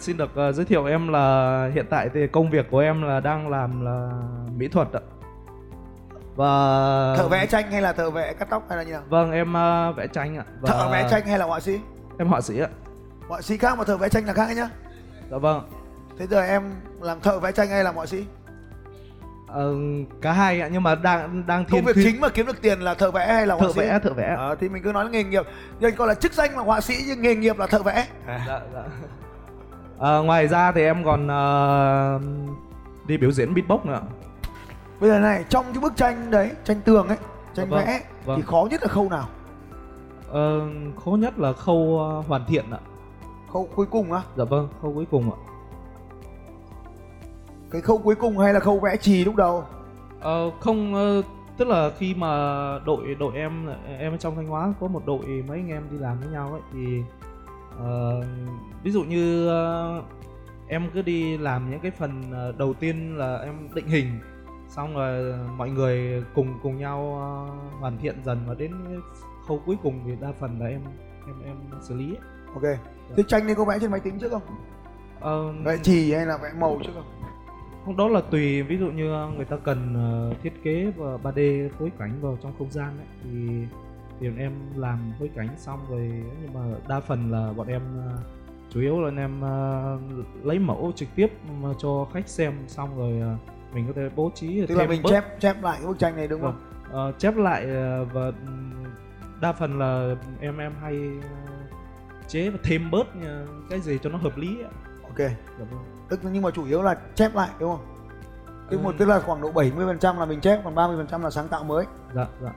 Xin được uh, giới thiệu em là hiện tại thì công việc của em là đang làm là mỹ thuật ạ. Và Thợ vẽ tranh hay là thợ vẽ cắt tóc hay là như nào? Vâng, em uh, vẽ tranh ạ. Và Thợ vẽ tranh hay là họa sĩ? Em họa sĩ ạ. Họa sĩ khác mà thợ vẽ tranh là khác nhá. Dạ vâng. Thế giờ em làm thợ vẽ tranh hay làm họa sĩ? Ờ, cả hai ạ, nhưng mà đang đang thiên Công việc chính mà kiếm được tiền là thợ vẽ hay là họa thợ sĩ? vẽ, thợ vẽ. Ờ, thì mình cứ nói là nghề nghiệp. Nhưng gọi là chức danh mà họa sĩ nhưng nghề nghiệp là thợ vẽ. Dạ, dạ. Ờ, ngoài ra thì em còn ờ, đi biểu diễn beatbox nữa. Bây giờ này, trong cái bức tranh đấy, tranh tường ấy, tranh Dạ vâng, vẽ vâng. thì khó nhất là khâu nào? Ờ, khó nhất là khâu ờ, hoàn thiện ạ. Khâu cuối cùng á? Dạ vâng, khâu cuối cùng ạ. Cái khâu cuối cùng hay là khâu vẽ chì lúc đầu? Ờ, không ờ, tức là khi mà đội đội em em ở trong Thanh Hóa có một đội mấy anh em đi làm với nhau ấy thì ờ, ví dụ như ờ, em cứ đi làm những cái phần ờ, đầu tiên là em định hình xong rồi mọi người cùng cùng nhau ờ, hoàn thiện dần và đến khâu cuối cùng thì đa phần là em em em xử lý ấy. Ok. Thế tranh này có vẽ trên máy tính trước không? Ờ, Vẽ chì hay là vẽ màu trước không? Không đó là tùy ví dụ như người ta cần thiết kế và 3D phối cảnh vào trong không gian ấy, thì thì bọn em làm phối cảnh xong rồi nhưng mà đa phần là bọn em ờ, chủ yếu là anh em ờ, lấy mẫu trực tiếp mà cho khách xem xong rồi ờ, mình có thể bố trí Tức là mình bớt chép chép lại cái bức tranh này đúng không? Ờ, chép lại và ừm, đa phần là em em hay chế và thêm bớt cái gì cho nó hợp lý. Ok. Dạ vâng. Tức nhưng mà chủ yếu là chép lại đúng không? Tức Ừ. một tức là khoảng độ 70% là mình chép còn 30% là sáng tạo mới. Dạ dạ.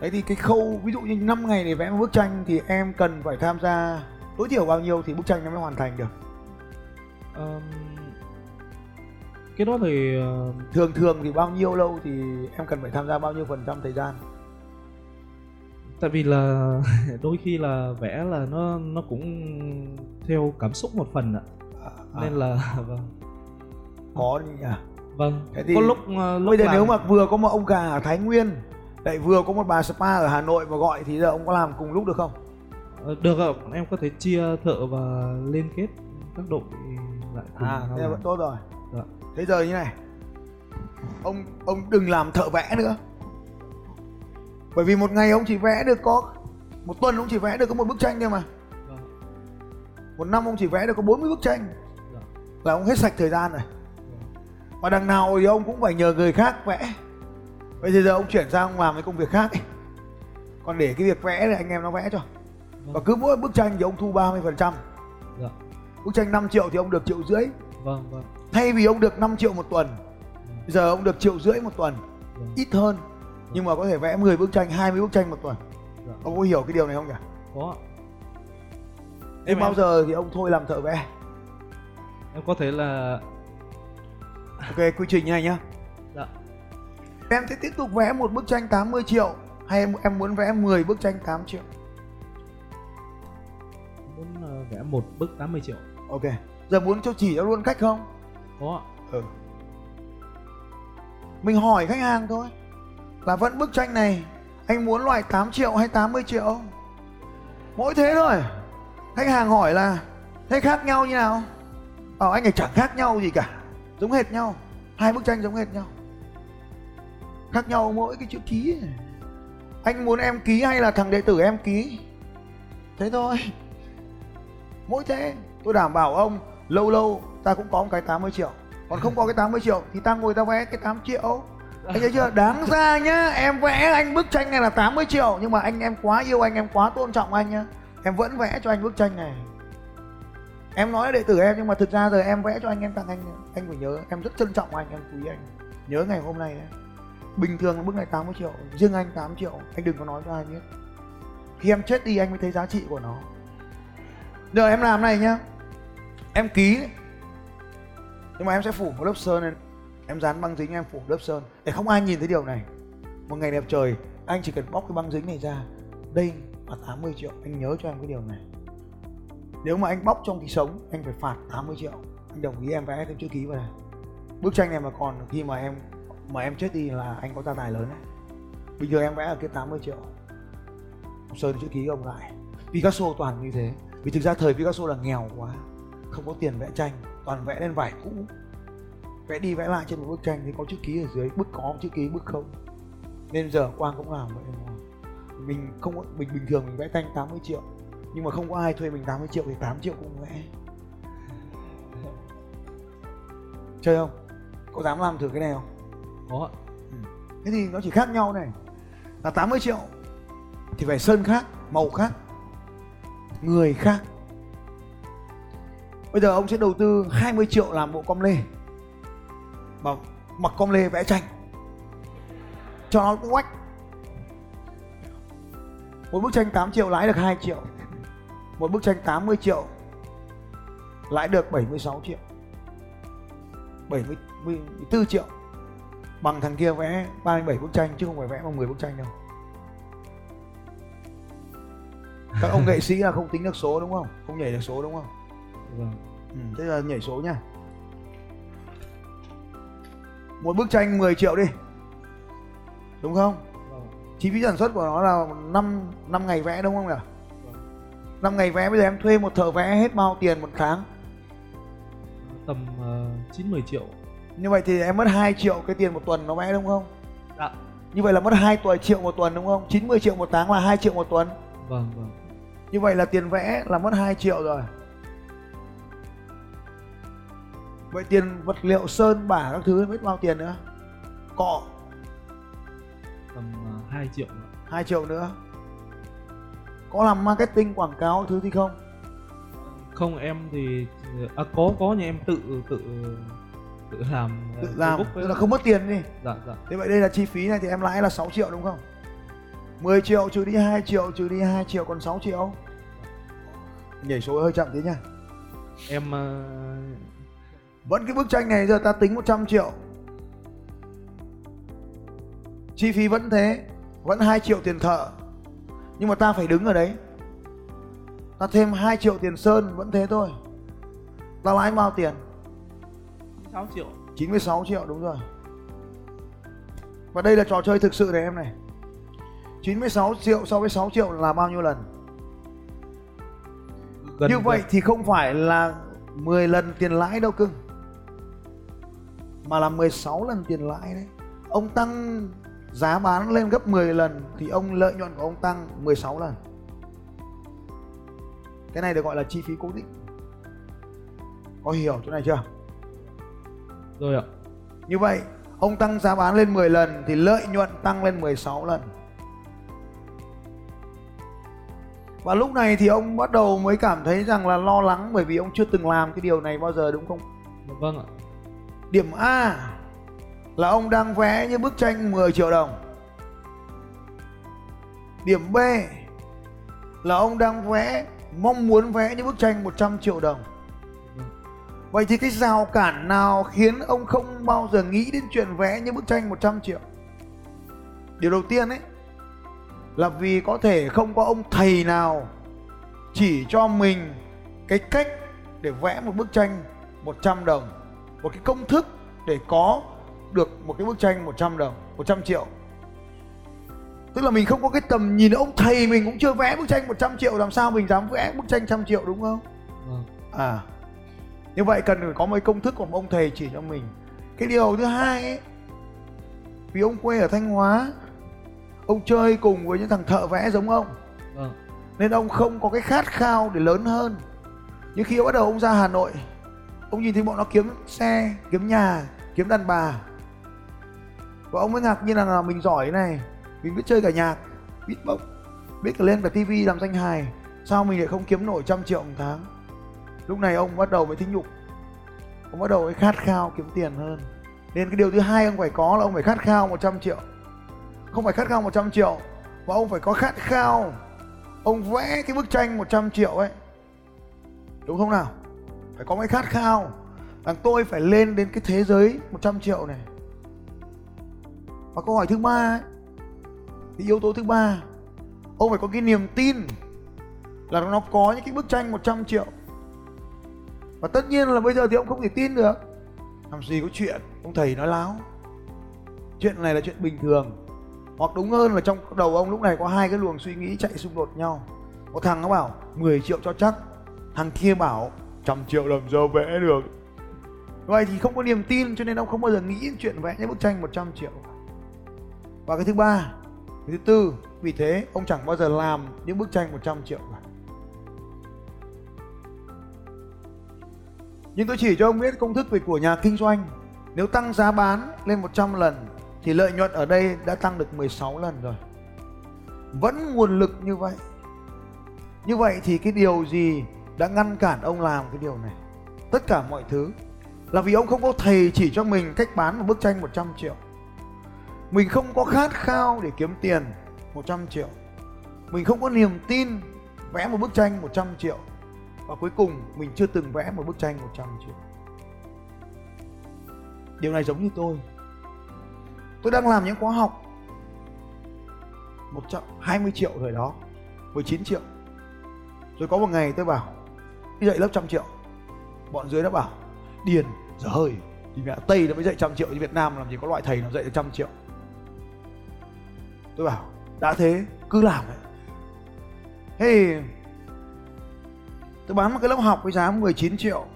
Đấy thì cái khâu ví dụ như 5 ngày để vẽ một bức tranh thì em cần phải tham gia tối thiểu bao nhiêu thì bức tranh nó mới hoàn thành được. Ờm, cái đó thì ờ, Thường thường thì bao nhiêu lâu thì em cần phải tham gia bao nhiêu phần trăm thời gian? tại vì là đôi khi là vẽ là nó nó cũng theo cảm xúc một phần ạ À, nên là vâng có nhỉ. vâng Thế thì có lúc ờ, lúc Bây giờ làm- nếu mà vừa có một ông già ở Thái Nguyên lại vừa có một bà spa ở Hà Nội mà gọi thì giờ ông có làm cùng lúc được không? Ờ, được ạ em có thể chia thợ và liên kết các đội lại cùng À, thế là vẫn tốt rồi. Dạ. Thế giờ như này, ông ông đừng làm thợ vẽ nữa. Bởi vì một ngày ông chỉ vẽ được có một tuần ông chỉ vẽ được có một bức tranh thôi mà. Vâng. Một năm ông chỉ vẽ được có 40 bức tranh. Dạ. Là ông hết sạch thời gian rồi. Và đằng nào thì ông cũng phải nhờ người khác vẽ. Vậy thì giờ ông chuyển sang làm cái công việc khác ấy. Còn để cái việc vẽ thì anh em nó vẽ cho. Và cứ mỗi bức tranh thì ông thu 30%. Dạ. Bức tranh 5 triệu thì ông được triệu rưỡi. vâng vâng Thay vì ông được 5 triệu một tuần Bây giờ ông được triệu rưỡi một tuần Vâng. Ít hơn Nhưng mà có thể vẽ 10 bức tranh, 20 bức tranh một tuần Dạ. Ông có hiểu cái điều này không nhỉ? có Em- bao em- giờ thì ông thôi làm thợ vẽ em có thể là Ok, quy trình như này nhá dạ Em sẽ tiếp tục vẽ một bức tranh 80 triệu. Hay em, em muốn vẽ 10 bức tranh 8 triệu? Muốn ờ, vẽ một bức 80 triệu. Ok. Giờ muốn cho chỉ cho luôn cách không? có ạ. Ừ. Mình hỏi khách hàng thôi. Là vẫn bức tranh này Anh muốn loại 8 triệu hay 80 triệu? Mỗi thế thôi. Khách hàng hỏi là Thế khác nhau như nào? Bảo anh ấy chẳng khác nhau gì cả. Giống hệt nhau. Hai bức tranh giống hệt nhau Khác nhau mỗi cái chữ ký ấy. Anh muốn em ký hay là thằng đệ tử em ký? Thế thôi. Mỗi thế, tôi đảm bảo ông, lâu lâu ta cũng có một cái 80 triệu. Còn không có cái 80 triệu thì ta ngồi ta vẽ cái 8 triệu. Anh thấy chưa? Đáng ra nhá, em vẽ, anh bức tranh này là 80 triệu. Nhưng mà anh em quá yêu anh, em quá tôn trọng anh nhá. Em vẫn vẽ cho anh bức tranh này. Em nói là đệ tử em nhưng mà thực ra giờ em vẽ cho anh, em tặng anh anh phải nhớ. Em rất trân trọng anh, em quý anh. Nhớ ngày hôm nay đấy bình thường bức này 80 triệu, riêng anh 8 triệu. Anh đừng có nói cho ai biết. Khi em chết đi, anh mới thấy giá trị của nó. Giờ em làm này nhá. Em ký. Nhưng mà em sẽ phủ một lớp sơn lên. Em dán băng dính, em phủ lớp sơn. Để không ai nhìn thấy điều này. Một ngày đẹp trời, anh chỉ cần bóc cái băng dính này ra. Đây là 80 triệu. Anh nhớ cho em cái điều này. Nếu mà anh bóc trong thì sống, anh phải phạt 80 triệu. Anh đồng ý em vẽ thêm chữ ký vào này bức tranh này mà còn khi mà em mà em chết đi là anh có gia tài lớn đấy. Bình thường em vẽ ở cái 80 triệu. Ông sơn chữ ký ông lại. Picasso toàn như thế. Vì thực ra thời Picasso là nghèo quá, không có tiền vẽ tranh, toàn vẽ lên vải cũ. Vẽ đi vẽ lại trên một bức tranh thì có chữ ký ở dưới, bức có, chữ ký, bức không. Nên giờ quang cũng làm vậy mình không mình bình thường mình vẽ tranh 80 triệu, nhưng mà không có ai thuê mình 80 triệu thì 8 triệu cũng vẽ. Chơi không? Có dám làm thử cái này không? Có ừ. thế thì nó chỉ khác nhau này. Là 80 triệu thì phải sơn khác, màu khác, người khác. Bây giờ ông sẽ đầu tư 20 triệu làm bộ com lê. Mà mặc com lê vẽ tranh. Cho nó quách một bức tranh 8 triệu lãi được 2 triệu. Một bức tranh 80 triệu lãi được 76 triệu. 74 triệu bằng thằng kia vẽ 37 bức tranh chứ không phải vẽ bằng 10 bức tranh đâu. Các ông nghệ sĩ là không tính được số đúng không? Không nhảy được số đúng không? Vâng. Ừ, thế là nhảy số nha. Một bức tranh 10 triệu đi. Đúng không? Vâng. Chi phí sản xuất của nó là 5 năm ngày vẽ đúng không nhỉ? Vâng. 5 ngày vẽ bây giờ em thuê một thợ vẽ hết bao tiền một tháng? Tầm uh, 9 10 triệu như vậy thì em mất 2 triệu cái tiền một tuần nó vẽ đúng không? Dạ. Như vậy là mất 2 tuần triệu một tuần đúng không? 90 triệu một tháng là 2 triệu một tuần. Vâng vâng. Như vậy là tiền vẽ là mất 2 triệu rồi. Vậy tiền vật liệu sơn bả các thứ biết bao tiền nữa? Cọ. Tầm uh, 2 triệu nữa. 2 triệu nữa. Có làm marketing quảng cáo thứ gì không? Không em thì à, có có nhưng em tự tự tự làm tự làm Facebook tức là không mất tiền đi. Dạ dạ. Thế vậy đây là chi phí này thì em lãi là 6 triệu đúng không? 10 triệu trừ đi 2 triệu trừ đi 2 triệu còn 6 triệu. Nhảy số hơi chậm thế nhá em uh, vẫn cái bức tranh này giờ ta tính 100 triệu. Chi phí vẫn thế vẫn 2 triệu tiền thợ. Nhưng mà ta phải đứng ở đấy. Ta thêm 2 triệu tiền sơn vẫn thế thôi. Ta lãi bao tiền 6 triệu. 96 triệu đúng rồi. Và đây là trò chơi thực sự này em này. 96 triệu so với 6 triệu là bao nhiêu lần? Gần Như vậy thì không phải là 10 lần tiền lãi đâu cưng. Mà là 16 lần tiền lãi đấy. Ông tăng giá bán lên gấp 10 lần Thì ông lợi nhuận của ông tăng 16 lần. Cái này được gọi là chi phí cố định. Có hiểu chỗ này chưa? Rồi ạ Như vậy ông tăng giá bán lên 10 lần Thì lợi nhuận tăng lên 16 lần Và lúc này thì ông bắt đầu mới cảm thấy rằng là lo lắng Bởi vì ông chưa từng làm cái điều này bao giờ đúng không? vâng ạ Điểm A là ông đang vẽ những bức tranh 10 triệu đồng. Điểm B là ông đang vẽ mong muốn vẽ những bức tranh 100 triệu đồng. Vậy thì cái rào cản nào khiến ông không bao giờ nghĩ đến chuyện vẽ những bức tranh 100 triệu? Điều đầu tiên ấy là vì có thể không có ông thầy nào chỉ cho mình cái cách để vẽ một bức tranh 100 đồng một cái công thức để có được một cái bức tranh 100 đồng 100 triệu. Tức là mình không có cái tầm nhìn ông thầy mình cũng chưa vẽ bức tranh 100 triệu làm sao mình dám vẽ bức tranh trăm triệu đúng không? Vâng à như vậy cần phải có một cái công thức của ông thầy chỉ cho mình. Cái điều thứ hai ấy vì ông quê ở thanh hóa ông chơi cùng với những thằng thợ vẽ giống ông. Vâng. Nên ông không có cái khát khao để lớn hơn. Nhưng khi bắt đầu ông ra hà nội ông nhìn thấy bọn nó kiếm xe kiếm nhà kiếm đàn bà. Và ông mới ngạc nhiên là mình giỏi thế này mình biết chơi cả nhạc biết bốc biết cả lên cả tivi làm danh hài. Sao mình lại không kiếm nổi trăm triệu một tháng lúc này ông bắt đầu mới thích nhục. Ông bắt đầu mới khát khao kiếm tiền hơn. Nên cái điều thứ hai ông phải có là ông phải khát khao 100 triệu. Không phải khát khao 100 triệu mà ông phải có khát khao. Ông vẽ cái bức tranh 100 triệu ấy. Đúng không nào? Phải có cái khát khao. Rằng tôi phải lên đến cái thế giới 100 triệu này. Và câu hỏi thứ ba ấy, thì yếu tố thứ ba ông phải có cái niềm tin là nó có những cái bức tranh 100 triệu và tất nhiên là bây giờ thì ông không thể tin được. Làm gì có chuyện, ông thầy nói láo. Chuyện này là chuyện bình thường. Hoặc đúng hơn là trong đầu ông lúc này có hai cái luồng suy nghĩ chạy xung đột nhau. Có thằng nó bảo 10 triệu cho chắc. Thằng kia bảo, trăm triệu làm sao vẽ được? Vậy thì không có niềm tin cho nên ông không bao giờ nghĩ chuyện vẽ những bức tranh 100 triệu. Và cái thứ ba, cái thứ tư, vì thế ông chẳng bao giờ làm những bức tranh 100 triệu cả. Nhưng tôi chỉ cho ông biết công thức về của nhà kinh doanh. Nếu tăng giá bán lên 100 lần, thì lợi nhuận ở đây đã tăng được 16 lần rồi. Vẫn nguồn lực như vậy. Như vậy thì cái điều gì đã ngăn cản ông làm cái điều này? Tất cả mọi thứ là vì ông không có thầy chỉ cho mình cách bán một bức tranh 100 triệu. Mình không có khát khao để kiếm tiền 100 triệu. Mình không có niềm tin vẽ một bức tranh 100 triệu và cuối cùng, mình chưa từng vẽ một bức tranh 100 triệu điều này giống như tôi. Tôi đang làm những khóa học 120 triệu thời đó 19 triệu. Rồi có một ngày tôi bảo, đi dạy lớp trăm triệu. Bọn dưới nó bảo, điền giờ hơi. Thì mẹ tây nó mới dạy trăm triệu như việt nam làm gì có loại thầy nào dạy được trăm triệu. Tôi bảo, đã thế, cứ làm vậy. hey tôi bán một cái lớp học với giá 19 triệu.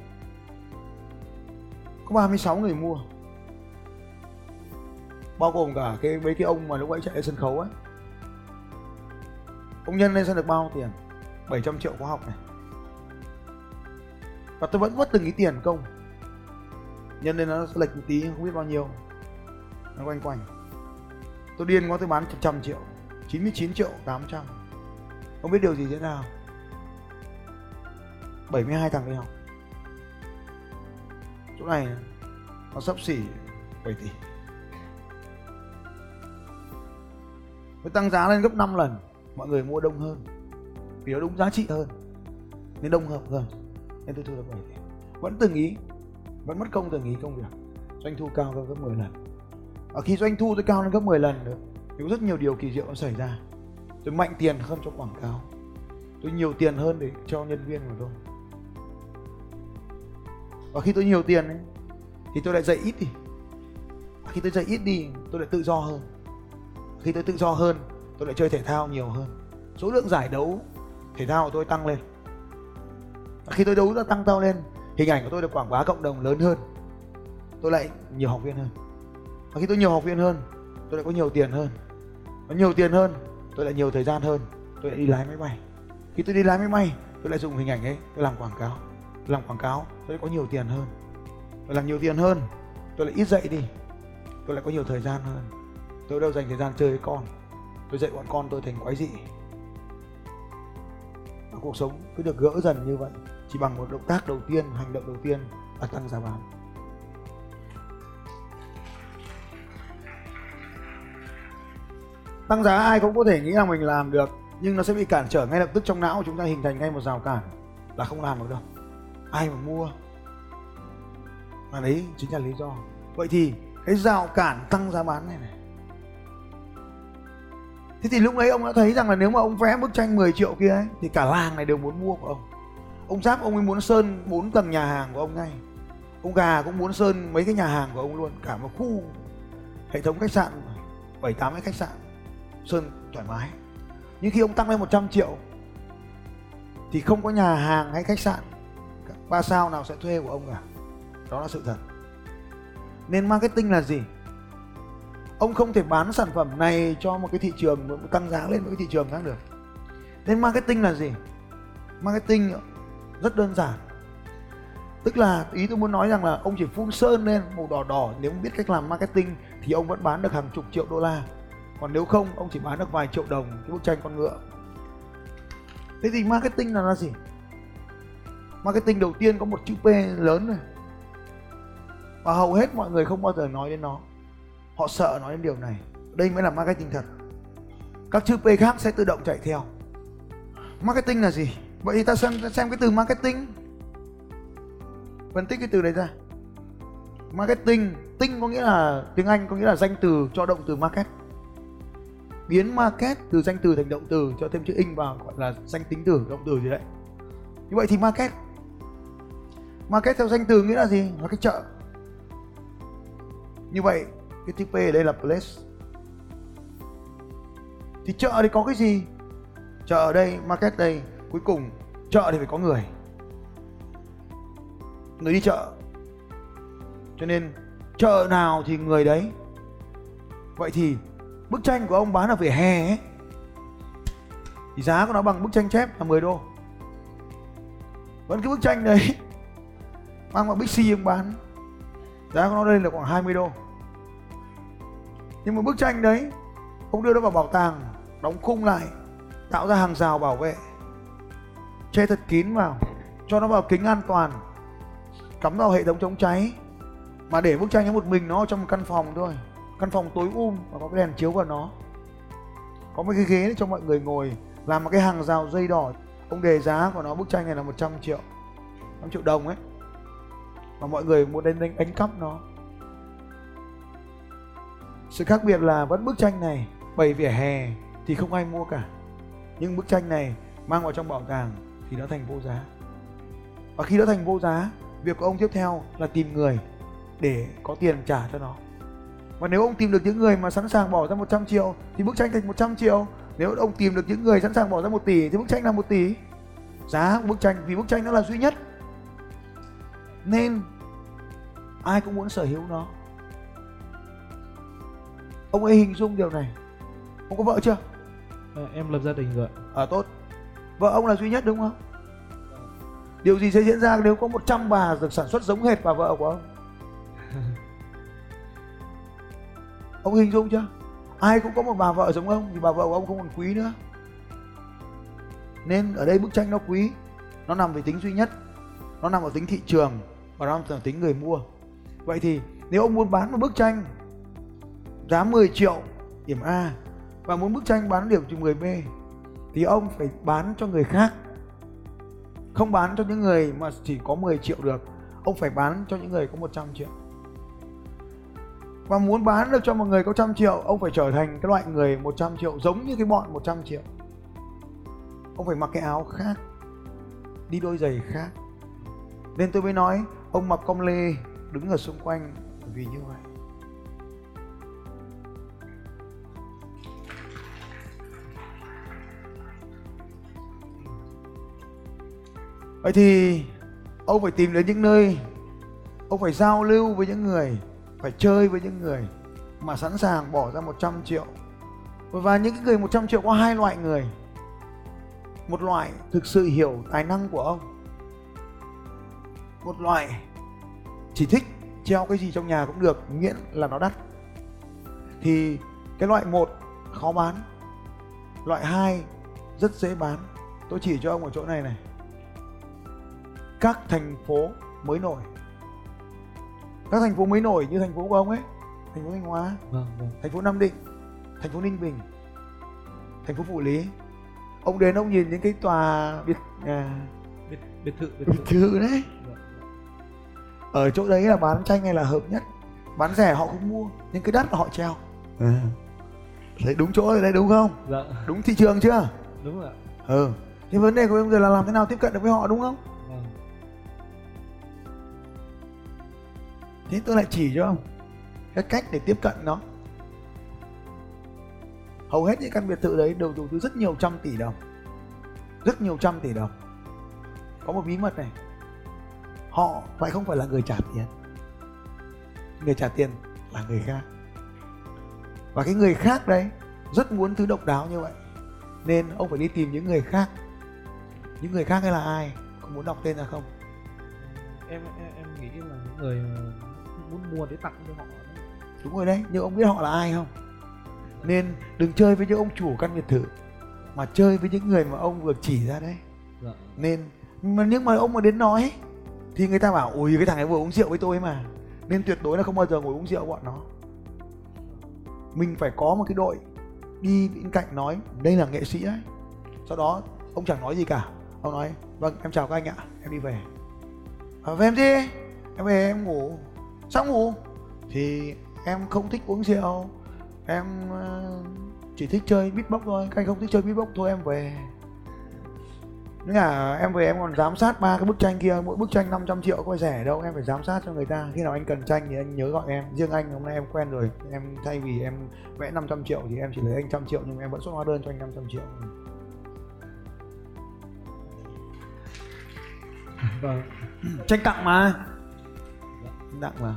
Có 36 người mua. Bao gồm cả cái, mấy cái ông mà lúc ấy chạy lên sân khấu ấy. Ông nhân lên sẽ được bao tiền? 700 triệu khóa học này. Và tôi vẫn mất từng cái tiền công. Nhân lên nó lệch một tí, không biết bao nhiêu. Nó quanh quanh. Tôi điên quá, tôi bán trăm triệu. 99 triệu 800 không biết điều gì thế nào 72 thằng đi học. Chỗ này nó sắp xỉ 7 tỷ. Mới tăng giá lên gấp 5 lần, mọi người mua đông hơn, vì nó đúng giá trị hơn, nên đông hợp hơn. Nên tôi thu được 7 tỷ. Vẫn từng ý, vẫn mất công từng ý công việc. Doanh thu cao hơn gấp 10 lần. Ở khi doanh thu tôi cao lên gấp 10 lần nữa, thì có rất nhiều điều kỳ diệu nó xảy ra. Tôi mạnh tiền hơn cho quảng cáo. Tôi nhiều tiền hơn để cho nhân viên của tôi và khi tôi nhiều tiền ấy, thì tôi lại dạy ít đi. Khi tôi dạy ít đi tôi lại tự do hơn. Khi tôi tự do hơn tôi lại chơi thể thao nhiều hơn. Số lượng giải đấu thể thao của tôi tăng lên. Khi tôi đấu nó tăng cao lên hình ảnh của tôi được quảng bá cộng đồng lớn hơn. Tôi lại nhiều học viên hơn. Và khi tôi nhiều học viên hơn tôi lại có nhiều tiền hơn. Có nhiều tiền hơn tôi lại nhiều thời gian hơn. Tôi lại đi lái máy bay. Khi tôi đi lái máy bay tôi lại dùng hình ảnh ấy tôi làm quảng cáo làm quảng cáo, tôi có nhiều tiền hơn. Tôi làm nhiều tiền hơn, tôi lại ít dạy đi. Tôi lại có nhiều thời gian hơn. Tôi đâu dành thời gian chơi với con. Tôi dạy bọn con tôi thành quái dị. Và cuộc sống cứ được gỡ dần như vậy. Chỉ bằng một động tác đầu tiên, hành động đầu tiên là tăng giá bán. Tăng giá ai cũng có thể nghĩ là mình làm được, nhưng nó sẽ bị cản trở ngay lập tức trong não của chúng ta hình thành ngay một rào cản là không làm được đâu ai mà mua? Mà đấy chính là lý do. Vậy thì cái rào cản tăng giá bán này này. Thế thì lúc ấy ông đã thấy rằng là nếu mà ông vẽ bức tranh 10 triệu kia ấy, thì cả làng này đều muốn mua của ông. Ông giáp ông ấy muốn sơn bốn tầng nhà hàng của ông ngay. Ông gà cũng muốn sơn mấy cái nhà hàng của ông luôn, cả một khu hệ thống khách sạn, bảy tám cái khách sạn, sơn thoải mái. Nhưng khi ông tăng lên 100 triệu, thì không có nhà hàng hay khách sạn ba sao nào sẽ thuê của ông cả đó là sự thật. Nên marketing là gì? Ông không thể bán sản phẩm này cho một cái thị trường tăng giá lên một cái thị trường khác được. Nên marketing là gì? Marketing rất đơn giản. Tức là ý tôi muốn nói rằng là ông chỉ phun sơn lên màu đỏ đỏ. Nếu biết cách làm marketing thì ông vẫn bán được hàng chục triệu đô la. Còn nếu không, ông chỉ bán được vài triệu đồng, cái bức tranh con ngựa. Thế thì marketing là là gì? Marketing đầu tiên có một chữ P lớn này. Và hầu hết mọi người không bao giờ nói đến nó. Họ sợ nói đến điều này. Đây mới là marketing thật. Các chữ P khác sẽ tự động chạy theo. Marketing là gì? Vậy thì ta xem xem cái từ marketing. Phân tích cái từ đấy ra. Marketing, tinh có nghĩa là tiếng anh có nghĩa là danh từ cho động từ market. Biến market từ danh từ thành động từ cho thêm chữ in vào, gọi là danh tính từ, động từ gì đấy. Như vậy thì market market theo danh từ nghĩa là gì? Là cái chợ. Như vậy, cái chữ p ở đây là place. Thì chợ thì có cái gì? Chợ ở đây, market đây, cuối cùng chợ thì phải có người. Người đi chợ. Cho nên, chợ nào thì người đấy. Vậy thì, bức tranh của ông bán ở vỉa hè ấy. Thì giá của nó bằng bức tranh chép là 10 đô. Vẫn cái bức tranh đấy mang vào Bixi ông bán. Giá của nó lên là khoảng 20 đô. Nhưng mà bức tranh đấy, ông đưa nó vào bảo tàng, đóng khung lại, tạo ra hàng rào bảo vệ, che thật kín vào, cho nó vào kính an toàn, cắm vào hệ thống chống cháy. Mà để bức tranh nó một mình nó trong một căn phòng thôi, căn phòng tối um và có cái đèn chiếu vào nó. Có mấy cái ghế để cho mọi người ngồi, làm một cái hàng rào dây đỏ. Ông đề giá của nó, bức tranh này là 100 triệu 100 triệu đồng ấy mà mọi người muốn đến đánh, đánh cắp nó. Sự khác biệt là vẫn bức tranh này bày vỉa hè thì không ai mua cả. Nhưng bức tranh này mang vào trong bảo tàng thì nó thành vô giá. Và khi nó thành vô giá việc của ông tiếp theo là tìm người để có tiền trả cho nó. Và nếu ông tìm được những người mà sẵn sàng bỏ ra 100 triệu thì bức tranh thành 100 triệu. Nếu ông tìm được những người sẵn sàng bỏ ra 1 tỷ thì bức tranh là 1 tỷ. Giá của bức tranh vì bức tranh nó là duy nhất nên ai cũng muốn sở hữu nó. Ông ấy hình dung điều này. Ông có vợ chưa? À, em lập gia đình rồi à tốt. Vợ ông là duy nhất đúng không? Điều gì sẽ diễn ra nếu có 100 bà được sản xuất giống hệt bà vợ của ông? Ông hình dung chưa? Ai cũng có một bà vợ giống ông thì bà vợ của ông không còn quý nữa. Nên ở đây bức tranh nó quý. Nó nằm về tính duy nhất. Nó nằm ở tính thị trường và nó nằm tính người mua. Vậy thì nếu ông muốn bán một bức tranh giá 10 triệu điểm A và muốn bức tranh bán điểm từ 10 B, thì ông phải bán cho người khác. Không bán cho những người mà chỉ có 10 triệu được, ông phải bán cho những người có 100 triệu. Và muốn bán được cho một người có trăm triệu, ông phải trở thành cái loại người 100 triệu giống như cái bọn 100 triệu. Ông phải mặc cái áo khác, đi đôi giày khác. Nên tôi mới nói ông mặc công lê đứng ở xung quanh, vì như vậy. Vậy thì ông phải tìm đến những nơi, ông phải giao lưu với những người, phải chơi với những người mà sẵn sàng bỏ ra 100 triệu. Và những người 100 triệu có hai loại người. Một loại thực sự hiểu tài năng của ông một loại chỉ thích treo cái gì trong nhà cũng được miễn là nó đắt. Thì cái loại một khó bán loại hai rất dễ bán. Tôi chỉ cho ông ở chỗ này này. Các thành phố mới nổi. Các thành phố mới nổi như thành phố của ông ấy thành phố thanh hóa vâng, vâng. thành phố nam định thành phố ninh bình thành phố phủ lý. Ông đến ông nhìn những cái tòa biệt à, biệt biệt thự biệt biệt thự. thự đấy. Vâng. Ở chỗ đấy là bán tranh này là hợp nhất. Bán rẻ họ không mua nhưng cái đắt là họ treo. À. đấy đúng chỗ rồi đấy đúng không? Dạ. Đúng thị trường chưa? Đúng rồi ạ. Ừ. Thế vấn đề của em giờ là làm thế nào tiếp cận được với họ đúng không? Vâng. thế tôi lại chỉ cho ông cái cách để tiếp cận nó. Hầu hết những căn biệt thự đấy đều đầu tư rất nhiều trăm tỷ đồng. Rất nhiều trăm tỷ đồng. Có một bí mật này họ lại không phải là người trả tiền. Người trả tiền là người khác. Và cái người khác đấy rất muốn thứ độc đáo như vậy. Nên ông phải đi tìm những người khác. Những người khác ấy là ai? Có muốn đọc tên ra không? Em em, em nghĩ là những người muốn mua để tặng cho họ đúng rồi đấy nhưng ông biết họ là ai không? Nên đừng chơi với những ông chủ căn biệt thự mà chơi với những người mà ông vừa chỉ ra đấy. Dạ. nên mà nhưng mà ông mà đến nói thì người ta bảo ui cái thằng ấy vừa uống rượu với tôi mà. Nên tuyệt đối là không bao giờ ngồi uống rượu bọn nó. Mình phải có một cái đội đi bên cạnh nói đây là nghệ sĩ đấy. Sau đó ông chẳng nói gì cả. Ông nói vâng em chào các anh ạ em đi về. À, về em đi. Em về em ngủ. Sao ngủ? Thì em không thích uống rượu. Em ờ, chỉ thích chơi beatbox thôi. Các anh không thích chơi beatbox thôi em về. Nghĩa là em về em còn giám sát ba cái bức tranh kia mỗi bức tranh 500 triệu có phải rẻ đâu em phải giám sát cho người ta. Khi nào anh cần tranh thì anh nhớ gọi em. Riêng anh hôm nay em quen rồi em thay vì em vẽ 500 triệu thì em chỉ lấy anh trăm triệu nhưng em vẫn xuất hóa đơn cho anh 500 triệu. Vâng. Tranh tặng mà. Tranh tặng mà.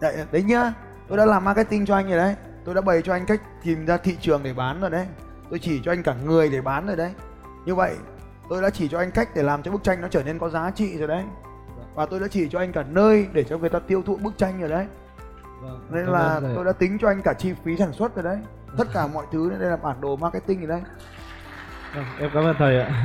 Đấy, đấy nhá. Tôi đã làm marketing cho anh rồi đấy. Tôi đã bày cho anh cách tìm ra thị trường để bán rồi đấy. Tôi chỉ cho anh cả người để bán rồi đấy. Như vậy tôi đã chỉ cho anh cách để làm cho bức tranh nó trở nên có giá trị rồi đấy. Và tôi đã chỉ cho anh cả nơi để cho người ta tiêu thụ bức tranh rồi đấy. Vâng nên là tôi đã tính cho anh cả chi phí sản xuất rồi đấy. Tất cả mọi thứ đây là bản đồ marketing rồi đấy. Vâng, em cảm ơn thầy ạ